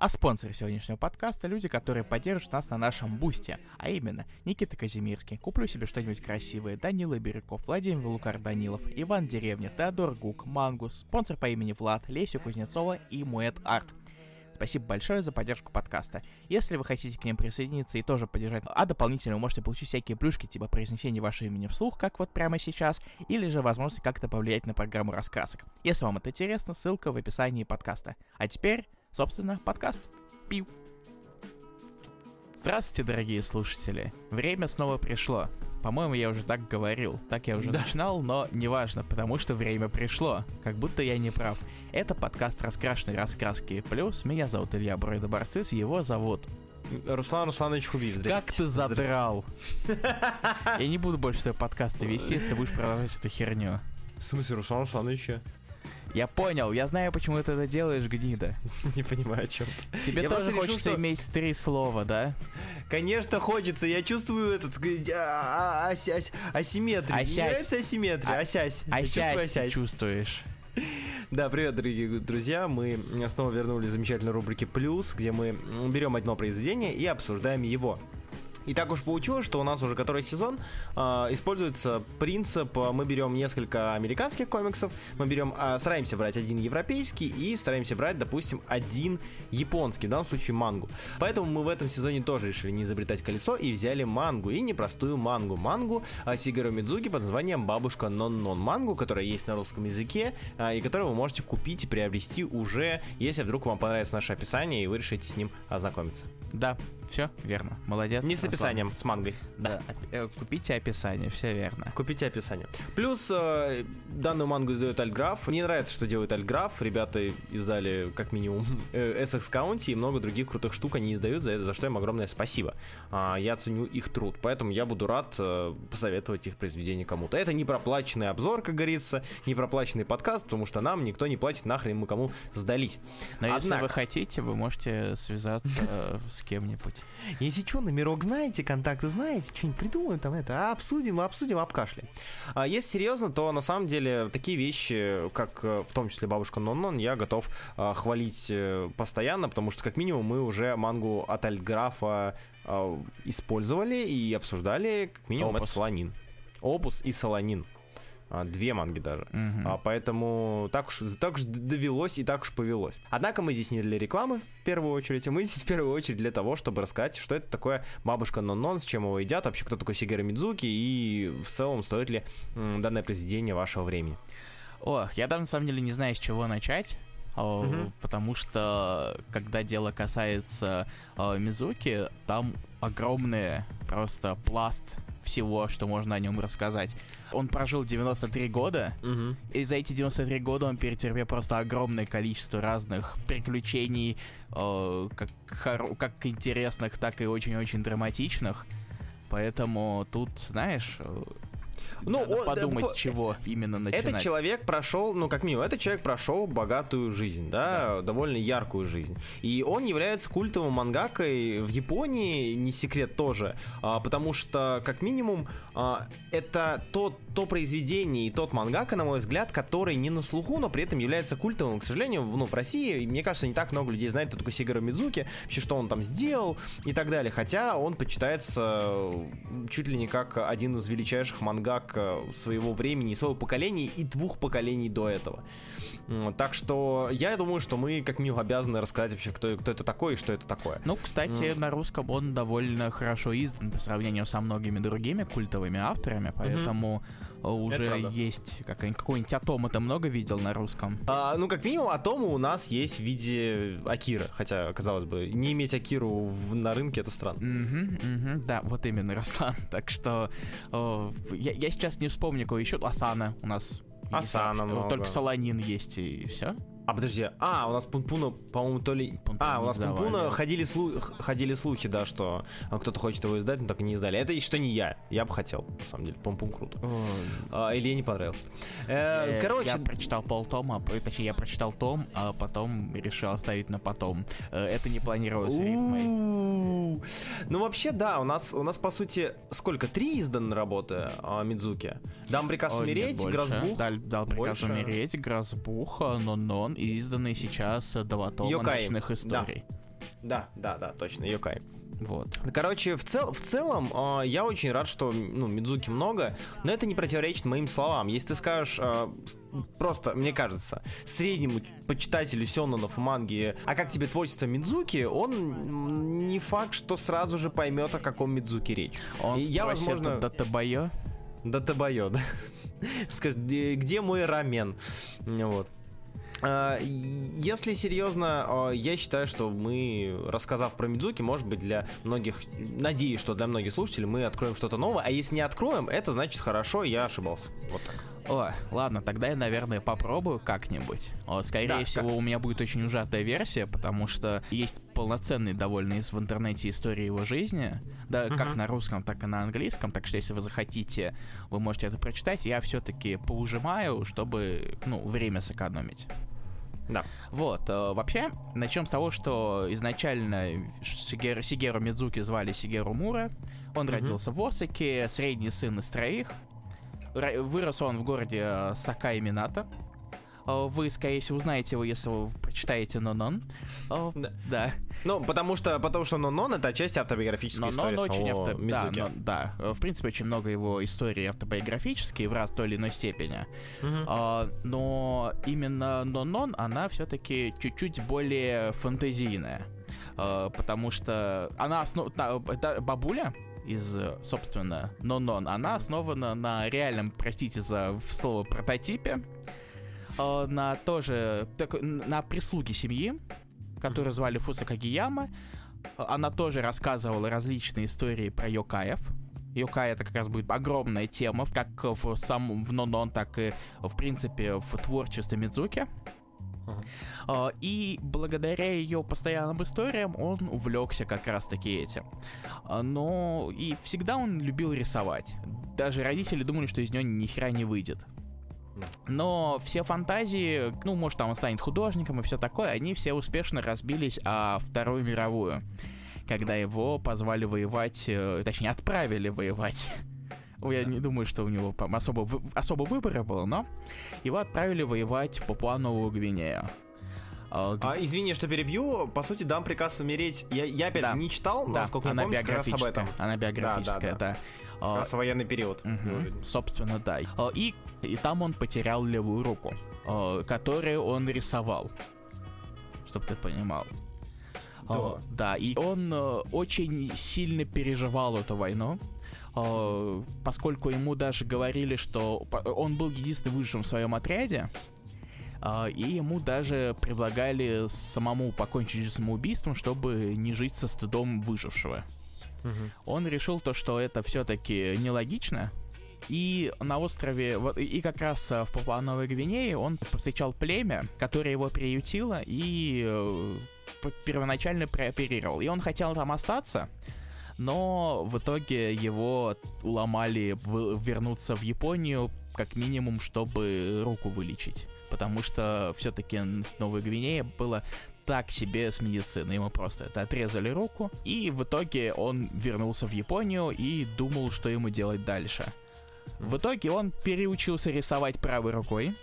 А спонсоры сегодняшнего подкаста – люди, которые поддерживают нас на нашем бусте, а именно Никита Казимирский, «Куплю себе что-нибудь красивое», Данила Бирюков, Владимир Лукар Данилов, Иван Деревня, Теодор Гук, Мангус, спонсор по имени Влад, Лесю Кузнецова и Муэт Арт. Спасибо большое за поддержку подкаста. Если вы хотите к ним присоединиться и тоже поддержать, а дополнительно вы можете получить всякие плюшки, типа произнесения вашего имени вслух, как вот прямо сейчас, или же возможность как-то повлиять на программу раскрасок. Если вам это интересно, ссылка в описании подкаста. А теперь, собственно, подкаст. Пиу. Здравствуйте, дорогие слушатели. Время снова пришло. По-моему, я уже так говорил, так я уже да. начинал, но неважно, потому что время пришло. Как будто я не прав. Это подкаст «Раскрашенные раскраски плюс». Меня зовут Илья Бройда Барцис, его зовут... Руслан Русланович Хубиев, Как ты задрал? Я не буду больше твои подкасты вести, если ты будешь продолжать эту херню. В смысле, Руслан Руслановича? Я понял, я знаю, почему ты это делаешь, гнида. Не понимаю, о чем ты. Тебе я тоже хочется решил, иметь три слова, да? Конечно, хочется. Я чувствую этот а, а, асимметрию. Мне нравится асимметрия. А, Асясь. Асясь чувствуешь. Да, привет, дорогие друзья. Мы снова вернулись в замечательной рубрике «Плюс», где мы берем одно произведение и обсуждаем его. И так уж получилось, что у нас уже который сезон э, используется принцип, э, мы берем несколько американских комиксов, мы берем, э, стараемся брать один европейский и стараемся брать, допустим, один японский, в данном случае мангу. Поэтому мы в этом сезоне тоже решили не изобретать колесо и взяли мангу, и непростую мангу. Мангу э, Сигару Мидзуки под названием «Бабушка Нон-Нон Мангу», которая есть на русском языке, э, и которую вы можете купить и приобрести уже, если вдруг вам понравится наше описание и вы решите с ним ознакомиться. Да, все верно, молодец. Не с описанием, с мангой. Да, э, купите описание, все верно. Купите описание. Плюс э, данную мангу издает Альграф. Мне нравится, что делает Альграф. Ребята издали как минимум э, Essex County и много других крутых штук они издают, за это за что им огромное спасибо. А, я ценю их труд, поэтому я буду рад э, посоветовать их произведение кому-то. Это не проплаченный обзор, как говорится, не проплаченный подкаст, потому что нам никто не платит, нахрен мы кому сдались. Но Однако... если вы хотите, вы можете связаться э, с кем-нибудь. Если что, номерок знаете, контакты знаете, что-нибудь придумаем там это, обсудим, обсудим, обкашляем. А если серьезно, то на самом деле такие вещи, как э, в том числе бабушка Нон-Нон, я готов а, хвалить э, постоянно, потому что как минимум мы уже мангу от Альтграфа а, использовали и обсуждали, как минимум Опус. это Солонин. Опус и Солонин. А, две манги даже. Угу. А, поэтому так уж, так уж довелось и так уж повелось. Однако мы здесь не для рекламы в первую очередь, а мы здесь в первую очередь для того, чтобы рассказать, что это такое бабушка Нон-Нон, с чем его едят, вообще кто такой Сигера Мидзуки и в целом стоит ли м, данное произведение вашего времени. Ох, я даже на самом деле не знаю, с чего начать. Угу. Потому что, когда дело касается э, Мизуки, там огромный просто пласт всего, что можно о нем рассказать. Он прожил 93 года, угу. и за эти 93 года он перетерпел просто огромное количество разных приключений, э, как, как интересных, так и очень-очень драматичных. Поэтому тут, знаешь, ну, Надо он, подумать, да, чего именно начинать. Этот человек прошел, ну, как минимум, этот человек прошел богатую жизнь, да, да, довольно яркую жизнь. И он является культовым мангакой в Японии, не секрет тоже, а, потому что, как минимум, а, это тот, то произведение и тот мангака, на мой взгляд, который не на слуху, но при этом является культовым. К сожалению, ну, в России, мне кажется, не так много людей знает, кто такой Сигару Мидзуки, вообще, что он там сделал и так далее. Хотя он почитается чуть ли не как один из величайших мангак своего времени, своего поколения и двух поколений до этого. Так что я думаю, что мы как минимум обязаны рассказать вообще, кто, кто это такой и что это такое. Ну, кстати, mm. на русском он довольно хорошо издан по сравнению со многими другими культовыми авторами, поэтому mm-hmm. Уже есть как, какой-нибудь Атом это много видел на русском. А, ну, как минимум, Атома у нас есть в виде Акира, хотя, казалось бы, не иметь Акиру в, на рынке это странно. Mm-hmm, mm-hmm, да, вот именно, Руслан. Так что о, я, я сейчас не вспомню, кого еще. Асана у нас Асана много. Только Солонин есть и все. А подожди, а, у нас Пунпуна, по-моему, то ли... Пунпун а, у нас Пунпуна да. ходили, слу... ходили слухи, да, что кто-то хочет его издать, но так и не издали. Это что не я, я бы хотел, на самом деле, Пунпун круто. А, или не понравился. Э, э, короче... Я прочитал полтома, точнее, я прочитал том, а потом решил оставить на потом. Э, это не планировалось рифмой. Ну, вообще, да, у нас, у нас, по сути, сколько? Три изданы работы а, Мидзуки? Дам приказ умереть, Грозбух. Дал приказ умереть, Грозбух, Нон-Нон, и изданные сейчас два тома Йокай. ночных историй. Да. Да, да, да, точно, Йокай. Вот. Короче, в, цел, в целом, э, я очень рад, что ну, Мидзуки много, но это не противоречит моим словам. Если ты скажешь, э, просто, мне кажется, среднему почитателю сёнонов манги, а как тебе творчество Мидзуки, он не факт, что сразу же поймет, о каком Мидзуки речь. Он И я, возможно- Датабайо. Да табайо, да. Скажет, где мой рамен? Вот. А, Если серьезно, а, я считаю, что мы, рассказав про Мидзуки, может быть, для многих, надеюсь, что для многих слушателей мы откроем что-то новое, а если не откроем, это значит хорошо, я ошибался. Вот так. О, ладно, тогда я, наверное, попробую как-нибудь. Скорее Да, всего, как- у меня будет очень ужатая версия, потому что есть полноценные довольно из- в интернете истории его жизни, да, как Мгм. на русском, так и на английском, так что если вы захотите, вы можете это прочитать. Я все-таки поужимаю, чтобы, ну, время сэкономить. Да. Вот, э, вообще, начнем с того, что изначально Сигеру, Сигеру Мидзуки звали Сигеру Мура. Он Мгм. родился в Осаке, средний сын из троих. Вырос он в городе э, Сакай Минато. Э, Вы, скорее всего, узнаете его, если вы прочитаете Нонон. Э, Да. Да. Ну, потому что, потому что Нонон это часть автобиографической Но истории он очень самого авто... да, но- да, в принципе, очень много его историй автобиографические в раз той или иной степени. Мгм. А, но именно Нонон, она все-таки чуть-чуть более фантазийная. А, потому что она основ... бабуля из, собственно, Нонон, она основана на реальном, простите за слово, прототипе, а, на тоже, так- на прислуге семьи, которую звали Фуса Кагияма. Она тоже рассказывала различные истории про Йокаев. Йокай это как раз будет огромная тема, как в самом в Нонон, так и в принципе в творчестве Мидзуки. А, И благодаря ее постоянным историям он увлекся как раз таки этим. А, Но и всегда он любил рисовать. Даже родители думали, что из него ни хера не выйдет. Да. Но все фантазии, ну, может, там он станет художником и все такое, они все успешно разбились о Вторую мировую, когда его позвали воевать, э, точнее, отправили воевать. Я не думаю, что у него особо, особо выбора было, но его отправили воевать в Папуа-Новую Гвинею. А, г- А, извини, что перебью. По сути, дам приказ умереть. Я, я опять Да. не читал, но да, насколько я она помню, как раз об этом. Она биографическая, да, да. Как А, раз военный период. Видно. Собственно, да. А, И, и там он потерял левую руку, а, которую он рисовал. Чтоб ты понимал. А, Да, и он э, очень сильно переживал эту войну, поскольку ему даже говорили, что он был единственным выжившим в своем отряде, и ему даже предлагали самому покончить самоубийством, чтобы не жить со стыдом выжившего Он решил то, что это все-таки нелогично. И на острове, и- как раз э, в Папуа-Новой Гвинее он повстречал племя, которое его приютило и э, первоначально прооперировал. И он хотел там остаться, но в итоге его уломали вернуться в Японию как минимум, чтобы руку вылечить. Потому что все-таки в Новой Гвинее было так себе с медициной. Ему просто это отрезали руку. И в итоге он вернулся в Японию и думал, что ему делать дальше. В итоге он переучился рисовать правой рукой.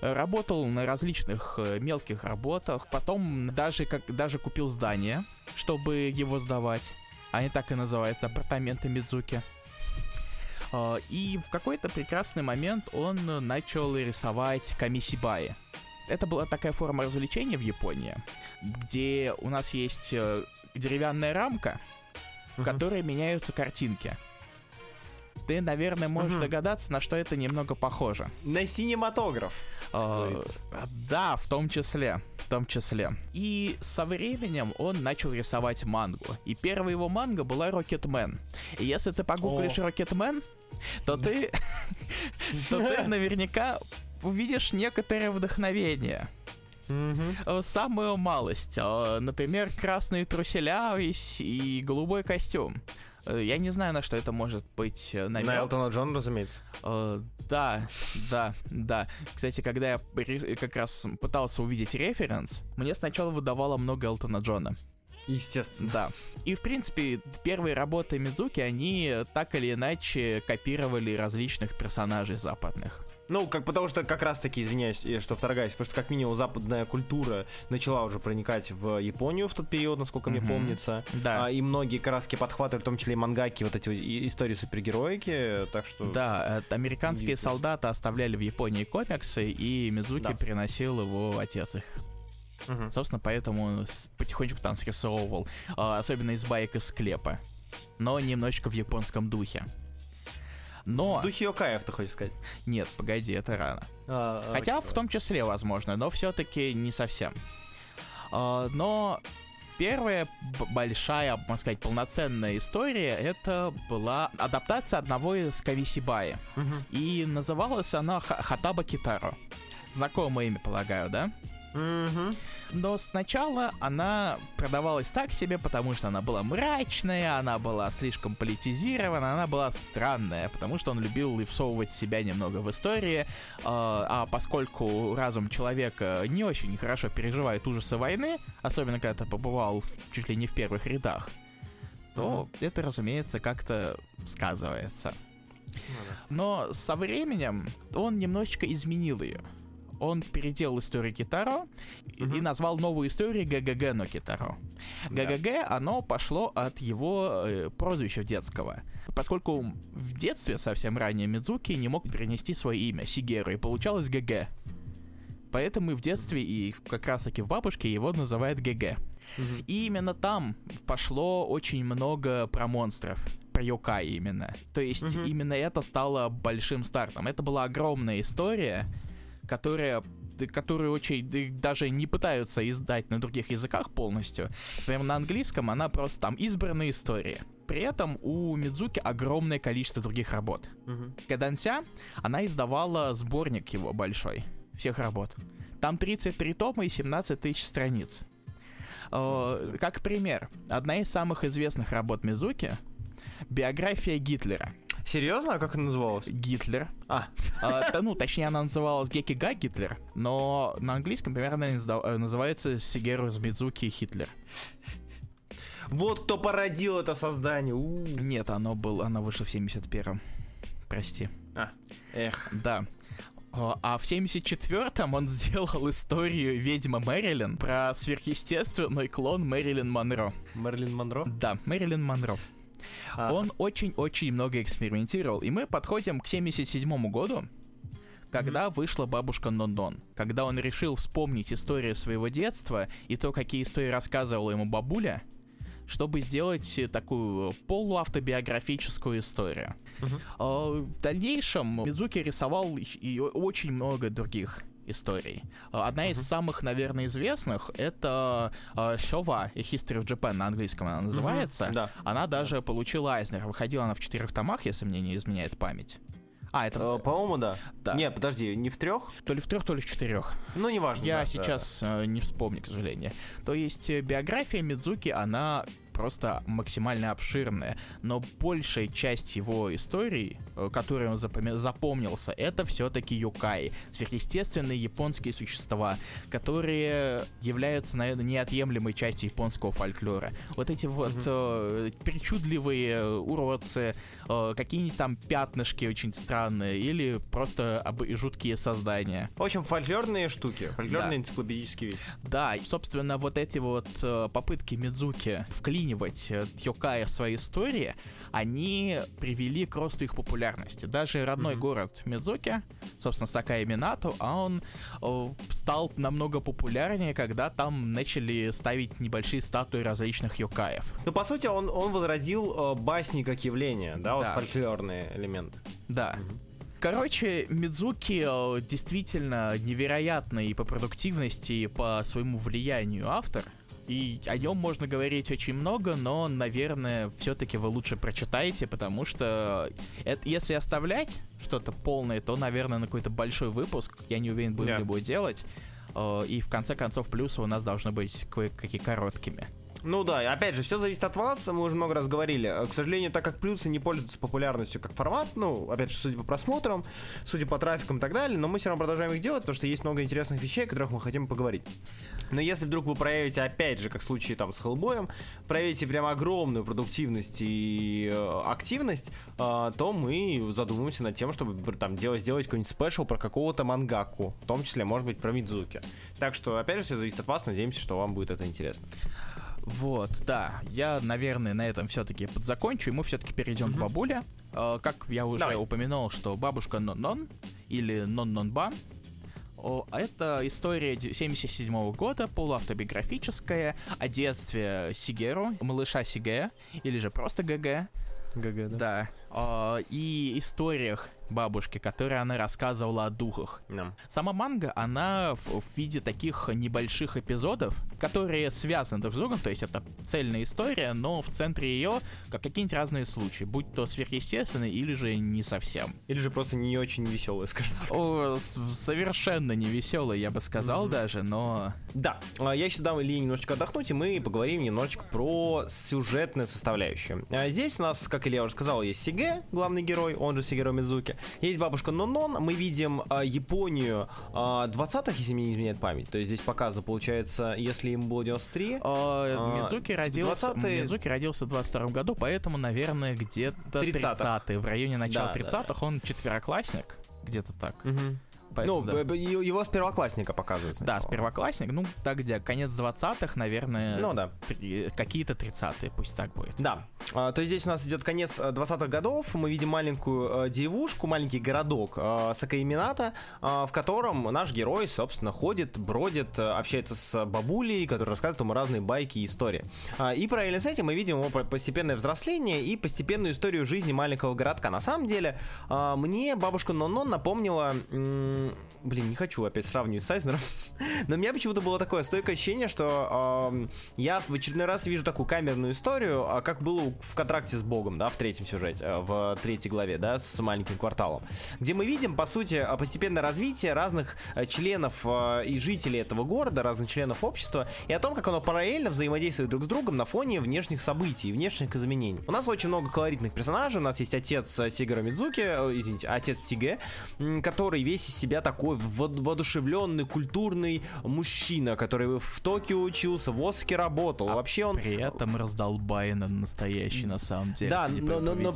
Работал на различных э, мелких работах. Потом даже, как, даже купил здание, чтобы его сдавать. Они так и называются, апартаменты Мидзуки. А, И в какой-то прекрасный момент он начал рисовать камисибаи. Это была такая форма развлечения в Японии, где у нас есть э, деревянная рамка, в Мгм. которой меняются картинки. Ты, наверное, можешь Мгм. догадаться, на что это немного похоже. На синематограф. Говорится. да, в том числе. В том числе. И со временем он начал рисовать мангу. И первая его манга была Рокетмен. И если ты погуглишь Рокетмен, то ты, то ты наверняка увидишь некоторое вдохновение. Э, Самую малость. Э, Например, красные труселя и, голубой костюм. Э, Я не знаю, на что это может быть э, На намек. Элтона Джон, разумеется. Да, да, да. Кстати, когда я как раз пытался увидеть референс, мне сначала выдавало много Элтона Джона. Естественно. Да. И, в принципе, первые работы Мидзуки, они так или иначе копировали различных персонажей западных. Ну, как потому что как раз таки, извиняюсь, что вторгаюсь, потому что как минимум западная культура начала уже проникать в Японию в тот период, насколько мне помнится. Да. А, и многие краски подхватывали, в том числе и мангаки, вот эти истории супергероики, так что... Да, э, американские солдаты оставляли в Японии комиксы, и Мидзуки да. приносил его отец их. Угу. Собственно, поэтому он потихонечку там срисовывал, а, особенно из баек из склепа, но немножечко в японском духе. Но... В духе Йокаев, ты хочешь сказать? Нет, погоди, это рано. А, а Хотя окей. в том числе, возможно, но все-таки не совсем. А, но первая большая, можно сказать, полноценная история, это была адаптация одного из Кависибаи. Угу. И называлась она Хатаба Китаро. Знакомое имя, полагаю, да? Угу. Но сначала она продавалась так себе, потому что она была мрачная, она была слишком политизирована, она была странная, потому что он любил и всовывать себя немного в истории, а, а поскольку разум человека не очень хорошо переживает ужасы войны, особенно когда ты побывал в, чуть ли не в первых рядах, то mm это, разумеется, как-то сказывается. Ну Но со временем он немножечко изменил ее он переделал историю Китаро mm-hmm. и назвал новую историю ГеГеГе но Китаро. ГеГеГе, оно пошло от его э, прозвища детского. Поскольку в детстве, совсем ранее, Мидзуки не мог перенести свое имя, Сигеру, и получалось ГГ. Поэтому и в детстве, и как раз-таки в бабушке его называют ГГ. Mm-hmm. И именно там пошло очень много про монстров про Йокай именно. То есть mm-hmm. именно это стало большим стартом. Это была огромная история, которая которые очень даже не пытаются издать на других языках полностью. Например, на английском она просто там избранная история. При этом у Мидзуки огромное количество других работ. Угу. Коданся, она издавала сборник его большой, всех работ. Там 33 тома и 17 тысяч страниц. Э, как пример, одна из самых известных работ Мидзуки — биография Гитлера — Серьезно? А как она называлась? Гитлер. А. а ну, точнее, она называлась Гекига Гитлер, но на английском примерно э, называется Сигеру Мидзуки Hitler. Вот кто породил это создание. У-у-у. Нет, оно было, оно вышло в 71-м. Прости. А, эх. Да. А в 74-м он сделал историю «Ведьма Мэрилин» про сверхъестественный клон Мэрилин Монро. Мэрилин Монро? Да, Мэрилин Монро. А. Он очень-очень много экспериментировал. И мы подходим к 77 году, когда mm-hmm. вышла бабушка Нондон, когда он решил вспомнить историю своего детства и то, какие истории рассказывала ему бабуля, чтобы сделать такую полуавтобиографическую историю. Uh-huh. В дальнейшем Мидзуки рисовал и очень много других историй. Одна из самых, наверное, известных это Шова History of Japan на английском она называется. Да. Она даже да. получила Айзнер. Выходила она в четырех томах, если мне не изменяет память. А, это... Uh, по-моему, да. да. Нет, подожди, не в трех? То ли в трех, то ли в четырех. Ну, неважно. Я да, сейчас да. не вспомню, к сожалению. То есть э, биография Мидзуки, она просто максимально обширная, но большая часть его историй, э, которой он запом- запомнился, это все-таки юкай, сверхъестественные японские существа, которые являются, наверное, неотъемлемой частью японского фольклора. Вот эти вот mm-hmm. э, причудливые уродцы, э, какие-нибудь там пятнышки очень странные, или просто об- жуткие создания. В общем, фольклорные штуки, фольклорные да. энциклопедические вещи. Да, и, собственно, вот эти вот э, попытки Мидзуки вклинить вклинивать э, Йокая в свои истории, они привели к росту их популярности. Даже родной mm-hmm. город Мидзуки, собственно, Сакай Минату, а он э, стал намного популярнее, когда там начали ставить небольшие статуи различных Йокаев. Ну, по сути, он, он возродил э, басни как явление, да, вот да. фольклорные элементы. Да. Mm-hmm. Короче, Мидзуки э, действительно невероятный и по продуктивности, и по своему влиянию автор. И о нем можно говорить очень много, но, наверное, все-таки вы лучше прочитаете, потому что это, если оставлять что-то полное, то, наверное, на какой-то большой выпуск, я не уверен, будем yeah. ли его делать. Э, и в конце концов, плюсы у нас должны быть кое-какие короткими. Ну да, опять же, все зависит от вас, мы уже много раз говорили. Э, К сожалению, так как плюсы не пользуются популярностью как формат, ну, опять же, судя по просмотрам, судя по трафикам и так далее, но мы все равно продолжаем их делать, потому что есть много интересных вещей, о которых мы хотим поговорить. Но если вдруг вы проявите, опять же, как в случае там с Хеллбоем, проявите прям огромную продуктивность и э, активность, э, то мы задумаемся над тем, чтобы там делать, сделать какой-нибудь спешл про какого-то мангаку, в том числе, может быть, про Мидзуки. Так что, опять же, все зависит от вас, надеемся, что вам будет это интересно. Вот, да. Я, наверное, на этом все-таки подзакончу, и мы все-таки перейдем к бабуле. Э, Как я уже Давай. упомянул, что бабушка Нон-Нон или Нон-Нон-Ба о, это история 77 года, полуавтобиографическая, о детстве Сигеру, малыша Сиге, или же просто ГГ. ГГ, Да. А, и историях бабушки, которые она рассказывала о духах. Да. Сама манга, она в, в виде таких небольших эпизодов, которые связаны друг с другом, то есть это цельная история, но в центре ее как какие-нибудь разные случаи, будь то сверхъестественные или же не совсем. Или же просто не очень веселые, скажем так. О, совершенно не веселый, я бы сказал даже, но Да, а, я сейчас дам Илье немножечко отдохнуть, и мы поговорим немножечко про сюжетную составляющую. А Здесь у нас, как Илья уже сказал, есть Сиге, главный герой, он же Сигеро Мидзуки. Есть бабушка Нонон, мы видим а, Японию а, 20-х, если мне не изменяет память. То есть здесь показано, получается, если ему было 93, а, А, Мидзуки типа родился, 20-е. Мидзуки родился в 22 году, поэтому, наверное, где-то 30-х. 30 в районе начала Да, да, 30-х, он четвероклассник, где-то так. Мгм. Поэтому, ну, да. его с первоклассника показывают. Да, с сначала. первоклассник, ну, так где, конец 20-х, наверное, Ну да. какие-то 30-е, пусть так будет. Да. А, то есть здесь у нас идет конец э, 20-х годов. Мы видим маленькую э, деревушку, маленький городок э, Сакаимината, э, в котором наш герой, собственно, ходит, бродит, э, общается с бабулей, которая рассказывает ему разные байки и истории. А, и параллельно с этим мы видим его по- постепенное взросление и постепенную историю жизни маленького городка. На самом деле, э, мне бабушка Нонон напомнила... м, Блин, не хочу опять сравнивать с Айзнером. Но у меня почему-то было такое стойкое ощущение, что эм, я в очередной раз вижу такую камерную историю, а как было в контракте с Богом, да, в третьем сюжете, э, в третьей главе, да, с маленьким кварталом, где мы видим, по сути, э, постепенное развитие разных э, членов э, и жителей этого города, разных членов общества, и о том, как оно параллельно взаимодействует друг с другом на фоне внешних событий, внешних изменений. У нас очень много колоритных персонажей, у нас есть отец э, Сигара Мидзуки, э, извините, отец Сиге, который весь из себя такой во- воодушевленный, культурный мужчина, который в Токио учился, в Осаке работал. А Вообще он При этом раздолбайно настоящий, на самом деле. Да, но- но- но-.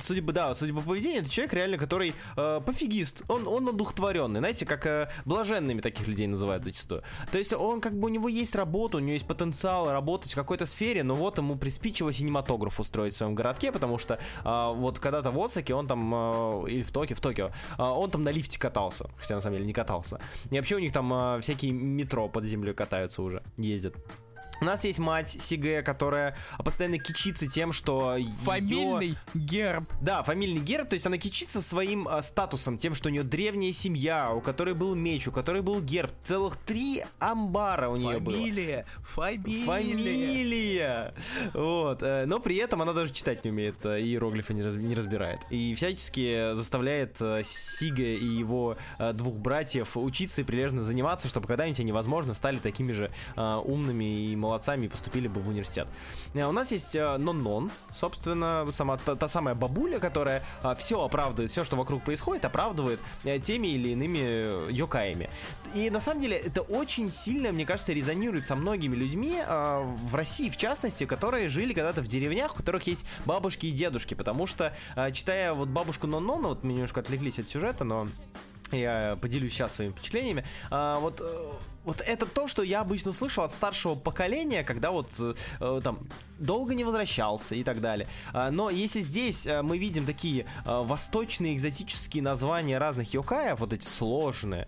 Судя по, да, судя по поведению, это человек реально, который э, пофигист. Он, он одухотворенный, знаете, как э, блаженными таких людей называют зачастую. То есть он как бы у него есть работа, у него есть потенциал работать в какой-то сфере, но вот ему приспичило синематограф устроить в своем городке, потому что э, вот когда-то в Осаке он там, э, или в Токио, в Токио, э, он там на лифте катался, хотя на самом деле не катался. И вообще у них там э, всякие метро под землей катаются уже, ездят. У нас есть мать Сиге, которая постоянно кичится тем, что Фамильный герб. да, фамильный герб, то есть она кичится своим а, статусом, тем, что у нее древняя семья, у которой был меч, у которой был герб. Целых три амбара у нее было. Фамилия. Фамилия. Фамилия! Вот. э, Но при этом она даже читать не умеет, э, иероглифы не, раз- не разбирает. И всячески заставляет э, Сига и его э, двух братьев учиться и прилежно заниматься, чтобы когда-нибудь они, возможно, стали такими же э, умными и молодцами и поступили бы в университет. Э, У нас есть э, Нон-Нон, собственно, сама та, та самая бабуля, которая все оправдывает, все, что вокруг происходит, оправдывает э, теми или иными э, йокаями. И на самом деле это очень сильно, мне кажется, резонирует со многими людьми э, в России, в частности, которые жили когда-то в деревнях, у которых есть бабушки и дедушки, потому что, э, читая вот бабушку Нонона, вот мы немножко отвлеклись от сюжета, но я поделюсь сейчас своими впечатлениями. Вот, э, вот это то, что я обычно слышал от старшего поколения, когда вот э, э, там долго не возвращался и так далее. А, но если здесь э, мы видим такие э, восточные экзотические названия разных йокаев, вот эти сложные,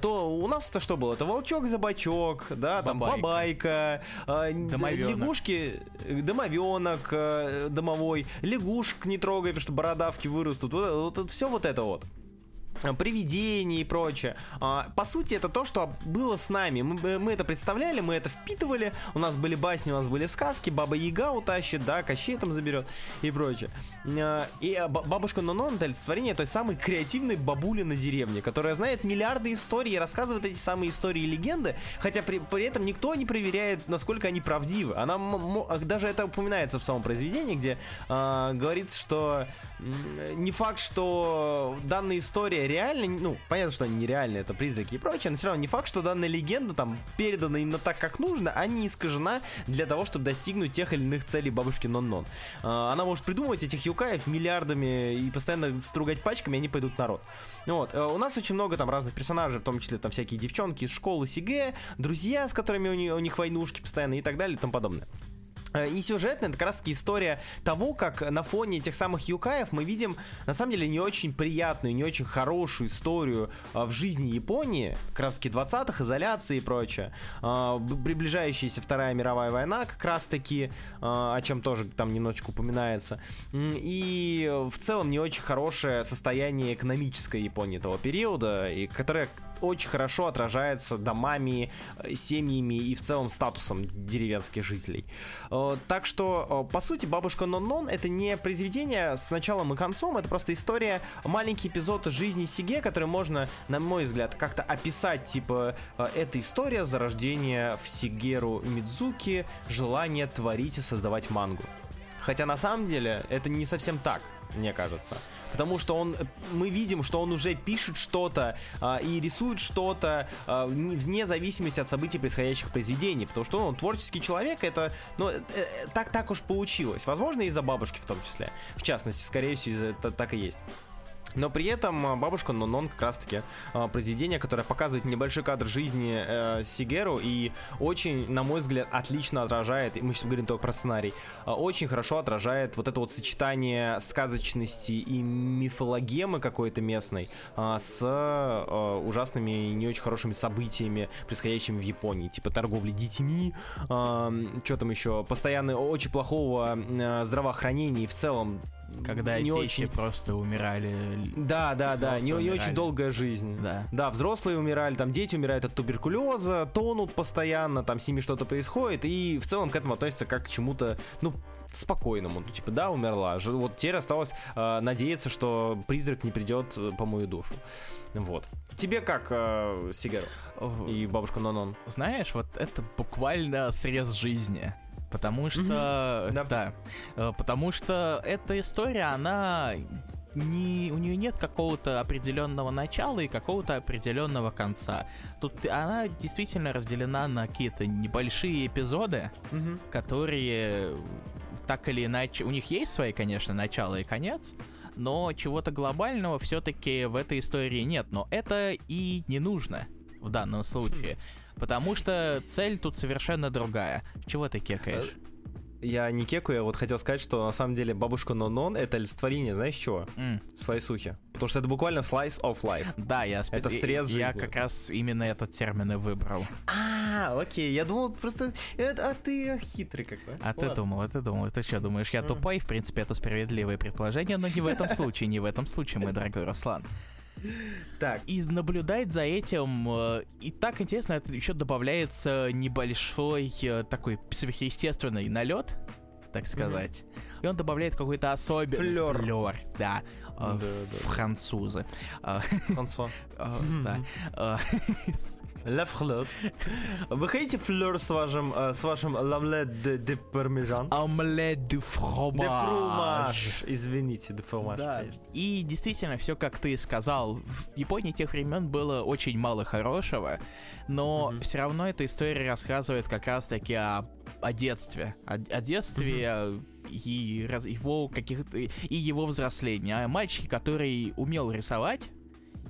то у нас это что было? Это волчок-забачок, да, там Бабайка. бабайка, Домовенок. лягушки, домовенок домовой, лягушек не трогай, потому что бородавки вырастут. Вот, вот, все вот это вот. Привидений и прочее. А, по сути, это то, что было с нами. Мы, мы это представляли, мы это впитывали. У нас были басни, у нас были сказки. Баба Яга утащит, да, Кощей там заберет и прочее. А, и бабушка Нонон это олицетворение той самой креативной бабули на деревне, которая знает миллиарды историй и рассказывает эти самые истории и легенды, хотя при, при этом никто не проверяет, насколько они правдивы. Она даже это упоминается в самом произведении, где э, говорится, что не факт, что данная история реальна, ну, понятно, что они нереальны, это призраки и прочее, но все равно не факт, что данная легенда там передана именно так, как нужно, а не искажена для того, чтобы достигнуть тех или иных целей бабушки Нон-Нон. А, она может придумывать этих юкаев миллиардами и постоянно стругать пачками, они пойдут в народ. Вот. Э, у нас очень много там разных персонажей, в том числе там всякие девчонки из школы Сиге, друзья, с которыми у них, у них войнушки постоянно и так далее и тому подобное. Э, и сюжетная, это как раз таки история того, как на фоне этих самых юкаев мы видим, на самом деле, не очень приятную, не очень хорошую историю а, в жизни Японии, как раз таки 20-х, изоляции и прочее. А, приближающаяся Вторая мировая война, как раз таки, о чем тоже там немножечко упоминается. И в целом не очень хорошее состояние экономической Японии того периода, и которое очень хорошо отражается домами, э, семьями и в целом статусом деревенских жителей. Э, так что, э, по сути, «Бабушка Нон-Нон» — это не произведение с началом и концом, это просто история, маленький эпизод жизни Сиге, который можно, на мой взгляд, как-то описать, типа, это история зарождения в Сигеру Мидзуки желание творить и создавать мангу. Хотя на самом деле это не совсем так, мне кажется. Потому что он, мы видим, что он уже пишет что-то а, и рисует что-то а, вне зависимости от событий, происходящих в произведении, потому что он творческий человек, это, ну, э, э, так так уж получилось, возможно из-за бабушки в том числе, в частности, скорее всего, это так и есть. Но при этом а, бабушка Нонон как раз-таки а, произведение, которое показывает небольшой кадр жизни э, Сигеру и очень, на мой взгляд, отлично отражает, мы сейчас говорим только про сценарий, а, очень хорошо отражает вот это вот сочетание сказочности и мифологемы какой-то местной с ужасными и не очень хорошими событиями, происходящими в Японии, типа торговли детьми, что там еще, постоянно очень плохого здравоохранения и в целом когда не дети очень... просто умирали. Да, да, да, не, не очень долгая жизнь. Да. да, взрослые умирали, там дети умирают от туберкулеза, тонут постоянно, там с ними что-то происходит, и в целом к этому относятся как к чему-то, ну, спокойному. Ну, типа, да, умерла. Вот теперь осталось э, надеяться, что призрак не придет по мою душу. Вот. Тебе как, э, Сигару и бабушка Нонон? Знаешь, вот это буквально срез жизни. Потому что... Mm-hmm. Да. да. Э, потому что эта история, она не, у нее нет какого-то определенного начала и какого-то определенного конца. Тут она действительно разделена на какие-то небольшие эпизоды, mm-hmm. которые так или иначе... У них есть свои, конечно, начало и конец, но чего-то глобального все-таки в этой истории нет. Но это и не нужно в данном случае. Потому что цель тут совершенно другая. Чего ты кекаешь? Я не кекаю, я вот хотел сказать, что на самом деле бабушка Нонон это олицетворение, знаешь чего? Mm. Слайсухи. Потому что это буквально slice of life. Да, я спец... Это срез Я жизни. как раз именно этот термин и выбрал. А, окей, я думал просто... А ты хитрый какой. А ты думал, а ты думал. Ты что, думаешь, я тупой? В принципе, это справедливое предположение, но не в этом случае, не в этом случае, мой дорогой Руслан. Так. И наблюдать за этим, э, и так интересно, это еще добавляется небольшой э, такой сверхъестественный налет, так сказать. Mm-hmm. И он добавляет какой-то особенный флер. флер да, э, да, французы. Франсуа. Да. Ля флeur. Вы хотите флер с вашим, э, с вашим ламлет де, де пармежан? Омлет де фромаж. Де фромаж. Извините, де фромаж, да. И действительно, все как ты сказал, в Японии тех времен было очень мало хорошего, но mm-hmm. все равно эта история рассказывает как раз-таки о, о детстве. О, о детстве, mm-hmm и раз, его каких и его взросления. О мальчике, который умел рисовать,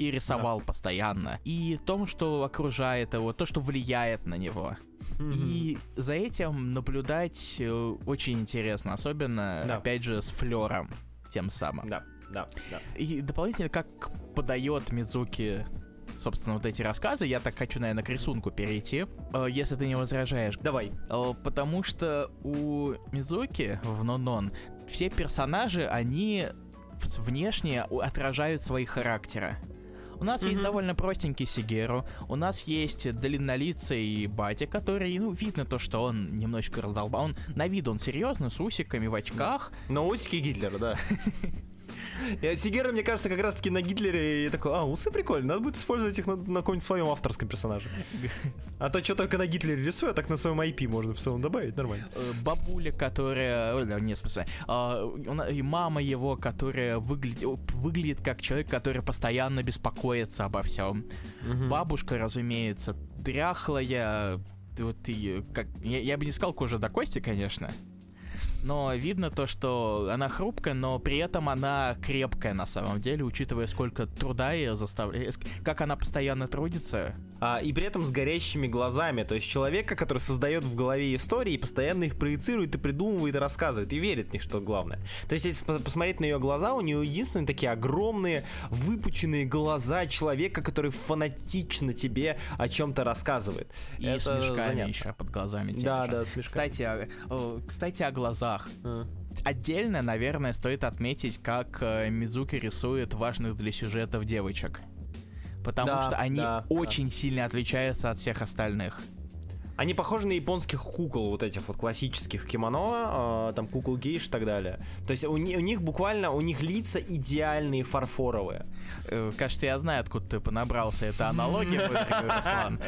и рисовал да. постоянно. И том, что окружает его, то, что влияет на него. И за этим наблюдать э, очень интересно, особенно, да. опять же, с флером тем самым. Да, да, да. И дополнительно, как подает Мидзуки собственно, вот эти рассказы. Я так хочу, наверное, к рисунку перейти, э, если ты не возражаешь. Давай. Э, потому что у Мидзуки в Нонон все персонажи, они внешне отражают свои характеры. У нас есть Мгм. довольно простенький Сигеру, у нас есть длиннолицый батя, который, ну, видно то, что он немножечко раздолбал. Он на вид он серьезный, с усиками, в очках. Но усики Гитлера, да. Сигера, мне кажется, как раз таки на Гитлере и такой, а, усы прикольно, надо будет использовать их на, на каком-нибудь своем авторском персонаже. А то что только на Гитлере рисую, а так на своем IP можно в целом добавить, нормально. Э, Бабуля, которая... да, Не, в смысле. а, мама его, которая выглядит, выглядит как человек, который постоянно беспокоится обо всем. Бабушка, разумеется, дряхлая, вот и как я, я бы не сказал кожа до кости, конечно. Но видно то, что она хрупкая, но при этом она крепкая на самом деле, учитывая, сколько труда ее заставляет, как она постоянно трудится. А, и при этом с горящими глазами, то есть человека, который создает в голове истории и постоянно их проецирует и придумывает и рассказывает, и верит в них, что главное. То есть, если по- посмотреть на ее глаза, у нее единственные такие огромные, выпученные глаза человека, который фанатично тебе о чем-то рассказывает. И Это с мешками занятно. еще под глазами. Да, же. да, с мешками. Кстати, о, о, кстати, о глазах. А. Отдельно, наверное, стоит отметить, как э, Мидзуки рисует важных для сюжетов девочек. Потому Да, что они да, очень сильно отличаются от всех остальных. Они похожи на японских кукол, вот этих вот классических кимоно, а, там кукол гейш и так далее. То есть у, у них буквально, у них лица идеальные фарфоровые. Э, Кажется, я знаю, откуда ты понабрался. Это аналогия, Руслан.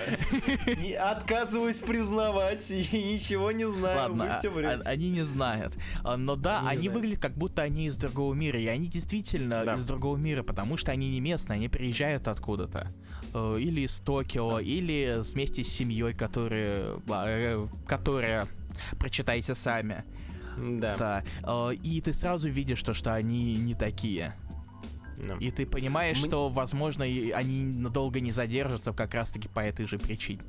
Отказываюсь признавать и ничего не знаю. Ладно, а- а- они не знают. Но да, Они выглядят как будто они из другого мира. И они действительно из другого мира, потому что они не местные, они приезжают откуда-то. Э, Или из Токио, или вместе с семьей, которые, э, которая прочитайте сами. Да. Да. Э, И ты сразу видишь, то, что они не такие. да. И ты понимаешь, Мне- что, возможно, и они надолго не задержатся как раз-таки по этой же причине.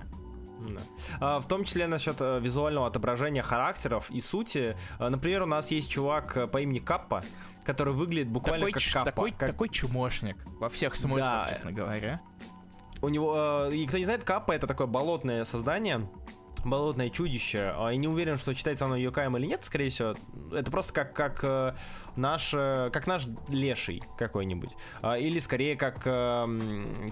А, в том числе насчет визуального отображения характеров и сути. Например, у нас есть чувак по имени Каппа, который выглядит буквально Такой, как Каппа. такой, как- такой чумошник во всех смыслах, Да. честно говоря. У него, э, и кто не знает, Каппа это такое болотное создание, болотное чудище. А, Я не уверен, что читается оно Йокаем или нет, скорее всего. Это просто как, как э, наш, э, как наш леший какой-нибудь. А, Или скорее как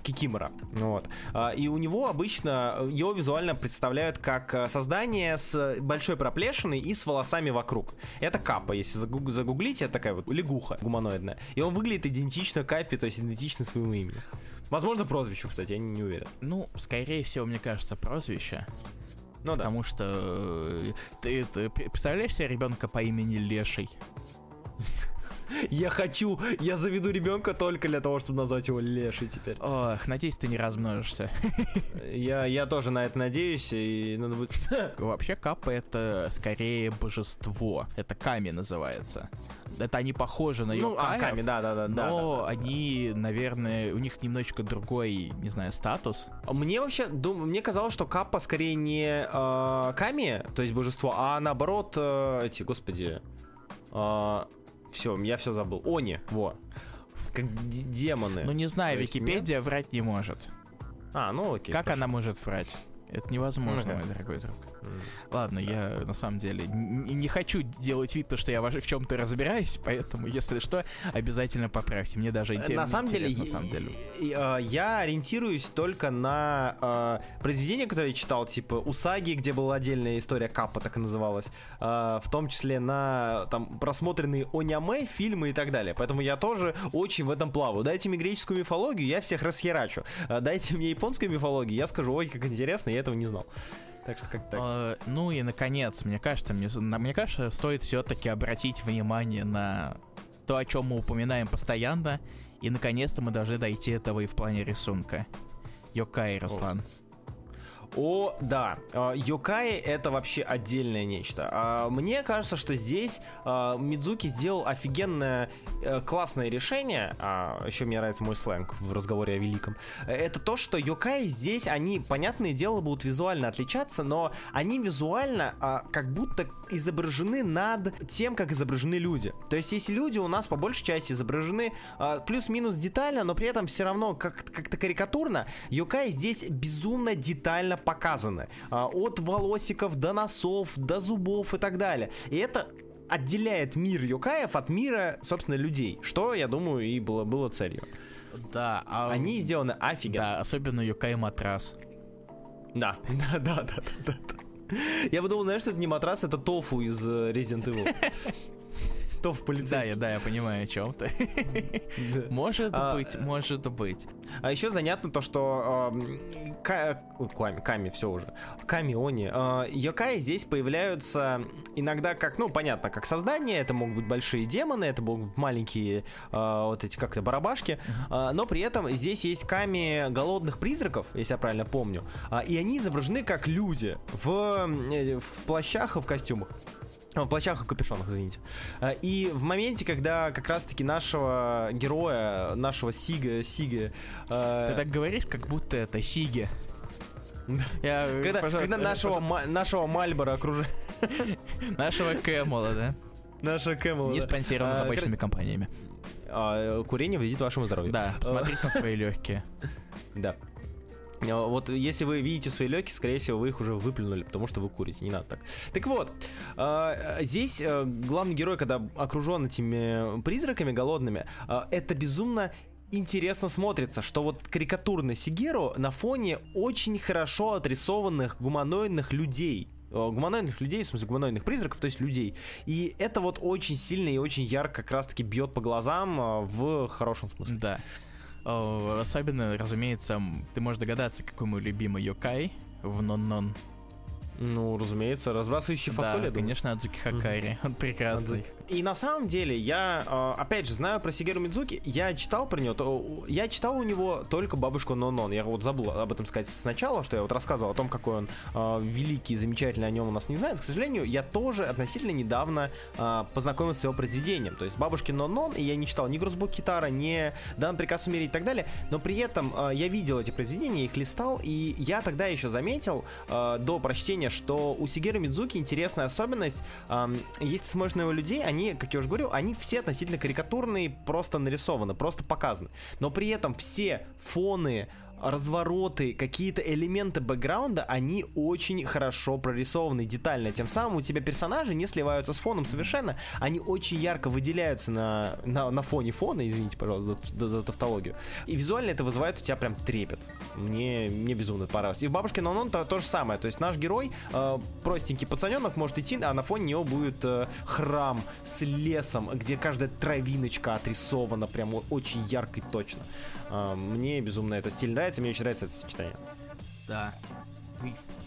Кикимора. Вот. А, И у него обычно его визуально представляют как создание с большой проплешиной и с волосами вокруг. Это Каппа, если загуг- загуглить, это такая вот лягуха гуманоидная. И он выглядит идентично Каппе, то есть идентично своему имени. Возможно, прозвищу, кстати, я не, не уверен. Ну, скорее всего, мне кажется, прозвище. Ну да. Потому что э, ты, ты представляешь себе ребенка по имени Леший? Я хочу, я заведу ребенка только для того, чтобы назвать его Лешей теперь. Ох, надеюсь, ты не размножишься. Я, я тоже на это надеюсь, и надо будет... Вообще, Капа это скорее божество. Это Ками называется. Это они похожи на Ну, а, Йокаев, да, да, да. да, но да, да. они, наверное, у них немножечко другой, не знаю, статус. Мне вообще, дум, мне казалось, что Каппа скорее не э, Ками, то есть божество, а наоборот, э, эти, господи, все, я все забыл. Они, во. Как демоны. Ну, не знаю, есть Википедия врать не может. А, ну окей. как она может врать? Это невозможно, Ну, мой дорогой друг. Ладно, я на самом деле не хочу делать вид, то, что я в чем-то разбираюсь, поэтому, если что, обязательно поправьте. Мне даже Э, интересно. На самом деле, на самом деле. э, я ориентируюсь только на э, произведения, которые я читал, типа Усаги, где была отдельная история Капа, так и называлась, э, в том числе на там просмотренные оняме фильмы и так далее. Поэтому я тоже очень в этом плаваю. Дайте мне греческую мифологию, я всех расхерачу. Дайте мне японскую мифологию, я скажу, ой, как интересно, я этого не знал. Так что как так. Э, ну и наконец, мне кажется, мне, мне кажется, стоит все-таки обратить внимание на то, о чем мы упоминаем постоянно, и наконец-то мы должны дойти этого и в плане рисунка. Йокай, Руслан. О, да. А, Йокаи это вообще отдельное нечто. А, Мне кажется, что здесь а, Мидзуки сделал офигенное, э, классное решение. Еще мне нравится мой сленг в разговоре о великом. Это то, что Йокаи здесь, они, понятное дело, будут визуально отличаться, но они визуально как будто изображены над тем, как изображены люди. То есть, если люди у нас по большей части изображены а, плюс-минус детально, но при этом все равно как- как-то карикатурно, Йокаи здесь безумно детально показаны. А, от волосиков до носов, до зубов и так далее. И это отделяет мир Йокаев от мира, собственно, людей. Что, я думаю, и было, было целью. Да, а... Они сделаны офигенно. Да, особенно Юкай матрас. Да, да, да, да, да. Я подумал, знаешь, что это не матрас, это тофу из э, Resident Evil. Тофу полицейский. Да, я, да, я понимаю, о чем ты. Может А, быть, может быть. А еще занятно то, что Ками, Ками, все уже. Ками, Они. Э, Йокаи здесь появляются иногда как, ну, понятно, как создание. Это могут быть большие демоны, это могут быть маленькие э, вот эти как-то барабашки. Э, но при этом здесь есть Ками голодных призраков, если я правильно помню. А, и они изображены как люди в, э, в плащах и в костюмах. О, В плащах и капюшонах, извините. А, И в моменте, когда как раз-таки нашего героя, нашего Сига, Сига... э, Ты так говоришь, как будто это Сиги. Я, э, когда, когда э, нашего, ма- нашего Мальбора окружает... Нашего Кэмела, да? Нашего Кэмела. Не да. спонсирован А, табачными компаниями. а, Курение вредит вашему здоровью. Да, А, посмотрите на свои легкие. Да. А, Вот если вы видите свои легкие, скорее всего, вы их уже выплюнули, потому что вы курите, не надо так. Так вот, а, здесь а, главный герой, когда окружен этими призраками голодными, а, это безумно интересно смотрится, что вот карикатурный Сигеру на фоне очень хорошо отрисованных гуманоидных людей. Э, Гуманоидных людей, в смысле гуманоидных призраков, то есть людей. И это вот очень сильно и очень ярко как раз-таки бьет по глазам а, в хорошем смысле. Да. Особенно, разумеется, ты можешь догадаться, какой мой любимый Йокай в Нон-Нон. Ну, разумеется, разбрасывающий фасоль, Да, конечно, Адзуки Хакари. Он прекрасный. И на самом деле, я, э, опять же, знаю про Сигеру Мидзуки, я читал про него, то- я читал у него только бабушку Нонон. Я вот забыл об этом сказать сначала, что я вот рассказывал о том, какой он э, великий, замечательный, о нем у нас не знает. К сожалению, я тоже относительно недавно э, познакомился с его произведением. То есть бабушки Нонон, и я не читал ни Грузбук Китара, ни Дан Приказ умереть и так далее, но при этом я видел эти произведения, их листал, и я тогда еще заметил до прочтения, что у Сигеру Мидзуки интересная особенность. эм, если смотришь на его людей, они, как я уже говорю, они все относительно карикатурные, просто нарисованы, просто показаны. Но при этом все фоны, развороты, какие-то элементы бэкграунда, они очень хорошо прорисованы детально. Тем самым у тебя персонажи не сливаются с фоном совершенно, они очень ярко выделяются на, на, на фоне фона, извините, пожалуйста, за, за тавтологию. И визуально это вызывает у тебя прям трепет. Мне, мне безумно это понравилось. И в «Бабушке Нонон» то, то же самое. То есть наш герой, э, простенький пацаненок, может идти, а на фоне него будет э, храм с лесом, где каждая травиночка отрисована прям очень ярко и точно. Э, мне безумно этот стиль нравится, мне очень нравится это сочетание. Да.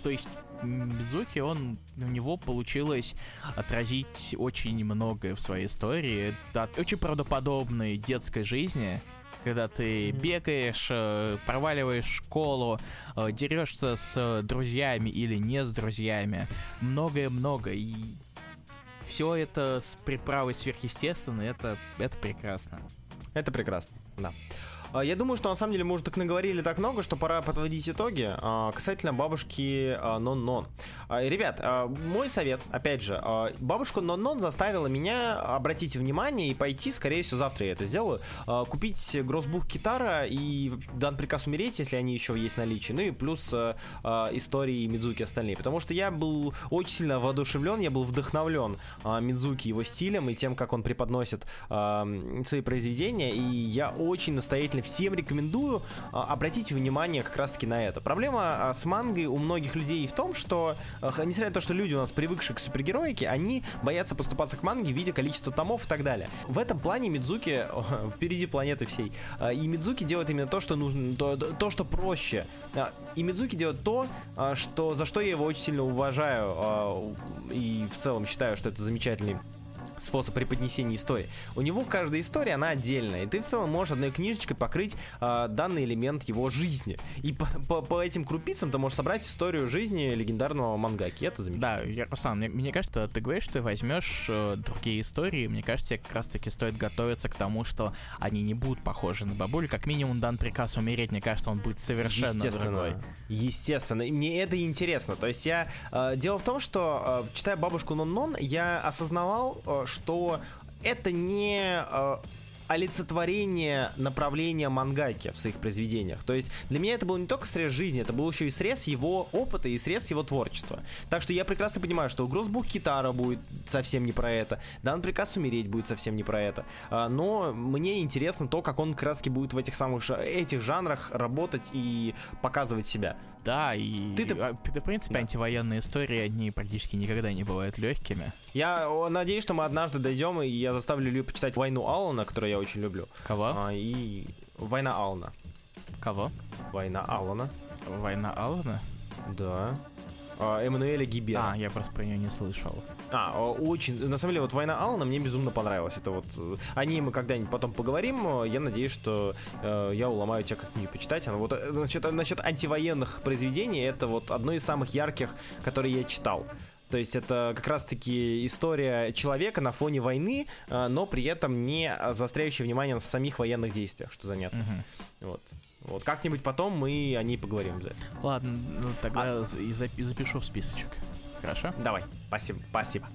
То есть Мидзуки, он, у него получилось отразить очень многое в своей истории. Да, очень правдоподобной детской жизни, когда ты бегаешь, э, проваливаешь школу, э, дерешься с друзьями или не с друзьями. Многое-много. И все это с приправой сверхъестественной, это, это прекрасно. Это прекрасно, да. А, Я думаю, что на самом деле мы уже так наговорили так много, что пора подводить итоги а, касательно бабушки а, Нон-Нон. Ребят, мой совет, опять же, бабушка Нон-Нон заставила меня обратить внимание и пойти, скорее всего, завтра я это сделаю, купить гроссбук Китара и дан приказ умереть, если они еще есть в наличии, ну и плюс истории Мидзуки остальные, потому что я был очень сильно воодушевлен, я был вдохновлен Мидзуки его стилем и тем, как он преподносит свои произведения, и я очень настоятельно всем рекомендую а, обратить внимание как раз-таки на это. Проблема а, с мангой у многих людей в том, что, а, несмотря на то, что люди у нас привыкшие к супергероике, они боятся поступаться к манге, видя количество томов и так далее. В этом плане Мидзуки впереди планеты всей. И Мидзуки делает именно то, что нужно, то, то, что проще. И Мидзуки делает то, что, за что я его очень сильно уважаю и в целом считаю, что это замечательный способ преподнесения истории. У него каждая история, она отдельная, и ты в целом можешь одной книжечкой покрыть а, данный элемент его жизни. И по, по- по этим крупицам ты можешь собрать историю жизни легендарного мангаки. Это замечательно. Да, я, Руслан, мне, мне кажется, ты говоришь, что ты возьмешь э, другие истории, мне кажется, тебе как раз-таки стоит готовиться к тому, что они не будут похожи на бабулю. Как минимум, дан приказ умереть, мне кажется, он будет совершенно другой. Естественно. И мне это интересно. То есть я... э, дело в том, что, э, читая «Бабушку Нон-Нон», я осознавал, э, что это не... э, олицетворение направления мангаки в своих произведениях. То есть для меня это был не только срез жизни, это был еще и срез его опыта и срез его творчества. Так что я прекрасно понимаю, что Гроссбук Китара будет совсем не про это, Дан Приказ Умереть будет совсем не про это. А, но мне интересно то, как он краски будет в этих самых этих жанрах работать и показывать себя. Да, и ты, ты, в принципе, да. антивоенные истории, они практически никогда не бывают легкими. Я надеюсь, что мы однажды дойдем, и я заставлю Лю почитать «Войну Алана», которую я очень люблю. Кого? А, и «Война Алана». Кого? «Война Алана». «Война Алана»? Да. А, Эммануэля Гибера. А, я просто про нее не слышал. А, очень. На самом деле, вот Война Алана мне безумно понравилась. Это вот. Э, о ней мы когда-нибудь потом поговорим. Я надеюсь, что э, я уломаю тебя как-нибудь почитать. Она вот, э, значит, насчет антивоенных произведений, это вот одно из самых ярких, которые я читал. То есть это как раз-таки история человека на фоне войны, э, но при этом не заостряющая внимание на самих военных действиях, что занятно. Угу. Вот. Вот как-нибудь потом мы о ней поговорим. За Ладно, ну, тогда а... и запишу в списочек. Хорошо? Давай. Спасибо. Спасибо.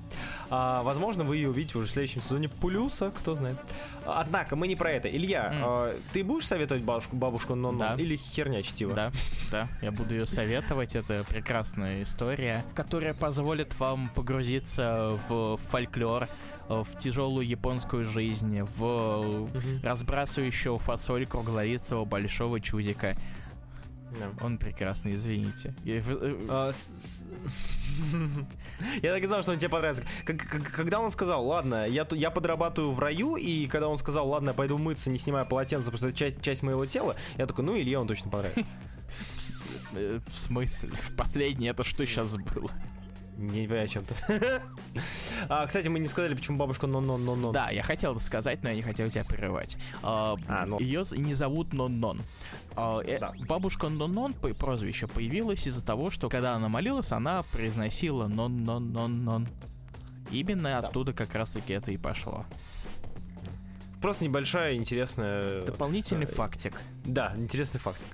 А, возможно, вы ее увидите уже в следующем сезоне плюса, кто знает. Однако, мы не про это. Илья, mm. а, ты будешь советовать бабушку, бабушку но да. или херня чтива? Да, да. Я буду ее советовать. Это прекрасная история, которая позволит вам погрузиться в фольклор в тяжелую японскую жизнь, в угу. разбрасывающего фасоль круглолицего большого чудика. Он прекрасный, извините. Я, uh, я так и знал, что он тебе понравится. Когда он сказал, ладно, я, я подрабатываю в раю, и когда он сказал, ладно, я пойду мыться, не снимая полотенце, потому что это часть, часть моего тела, я такой, ну, Илье он точно понравится. В смысле? В последнее это что сейчас было? Не понимаю, о чем ты. а, кстати, мы не сказали, почему бабушка Нон-Нон-Нон-Нон. Да, я хотел сказать, но я не хотел тебя прерывать. А, а, ну. Ее не зовут Нон-Нон. А, э, да. Бабушка Нон-Нон, прозвище, появилась из-за того, что когда она молилась, она произносила Нон-Нон-Нон-Нон. Именно да. оттуда как раз-таки это и пошло. Просто небольшая интересная... Дополнительный э, фактик. Да, интересный фактик.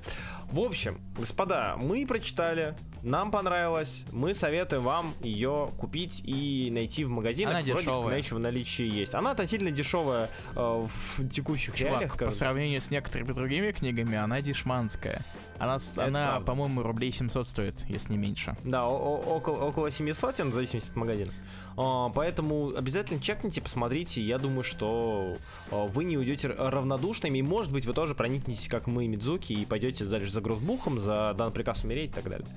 В общем, господа, мы прочитали, нам понравилось, мы советуем вам ее купить и найти в магазинах. Она Вроде дешевая. еще в наличии есть. Она относительно дешевая э, в текущих Чувак, реалиях. по сравнению с некоторыми другими книгами, она дешманская. Она, она по-моему, рублей 700 стоит, если не меньше. Да, около, около 700, в зависимости от магазина. А, поэтому обязательно чекните, посмотрите. Я думаю, что а, вы не уйдете равнодушными. И, может быть, вы тоже проникнетесь, как мы, Мидзуки, и пойдете дальше за Гроссбухом, за дан приказ умереть и так далее.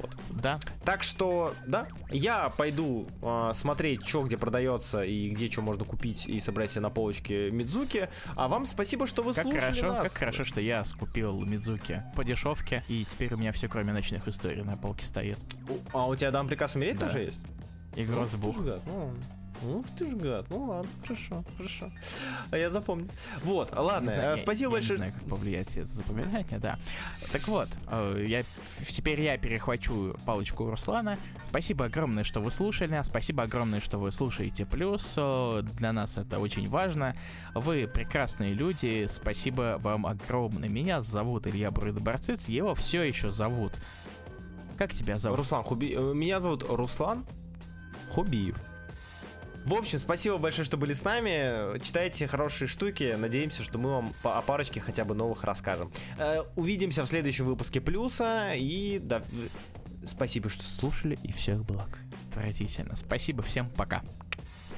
Вот. Да. Так что, да, я пойду э, смотреть, что где продается и где что можно купить и собрать себе на полочке Мидзуки. А вам спасибо, что вы как слушали хорошо, нас. Как хорошо, что я скупил Мидзуки по дешевке, и теперь у меня все, кроме ночных историй, на полке стоит. А у тебя дам приказ умереть да. тоже есть? И Грозбух. Ух ты ж гад. Ну ладно, хорошо, хорошо. А я запомню. Вот, ладно, не знаю, э, спасибо я, большое. Я не знаю, как повлиять это запоминание, да. Так вот, э, я, теперь я перехвачу палочку Руслана. Спасибо огромное, что вы слушали. Спасибо огромное, что вы слушаете. Плюс э, для нас это очень важно. Вы прекрасные люди. Спасибо вам огромное. Меня зовут Илья Брудоборцец. Его все еще зовут. Как тебя зовут? Руслан Хуби... Меня зовут Руслан Хубиев. В общем, спасибо большое, что были с нами. Читайте хорошие штуки. Надеемся, что мы вам о парочке хотя бы новых расскажем. Э, увидимся в следующем выпуске Плюса. И да, спасибо, что слушали. И всех благ. Отвратительно. Спасибо всем. Пока.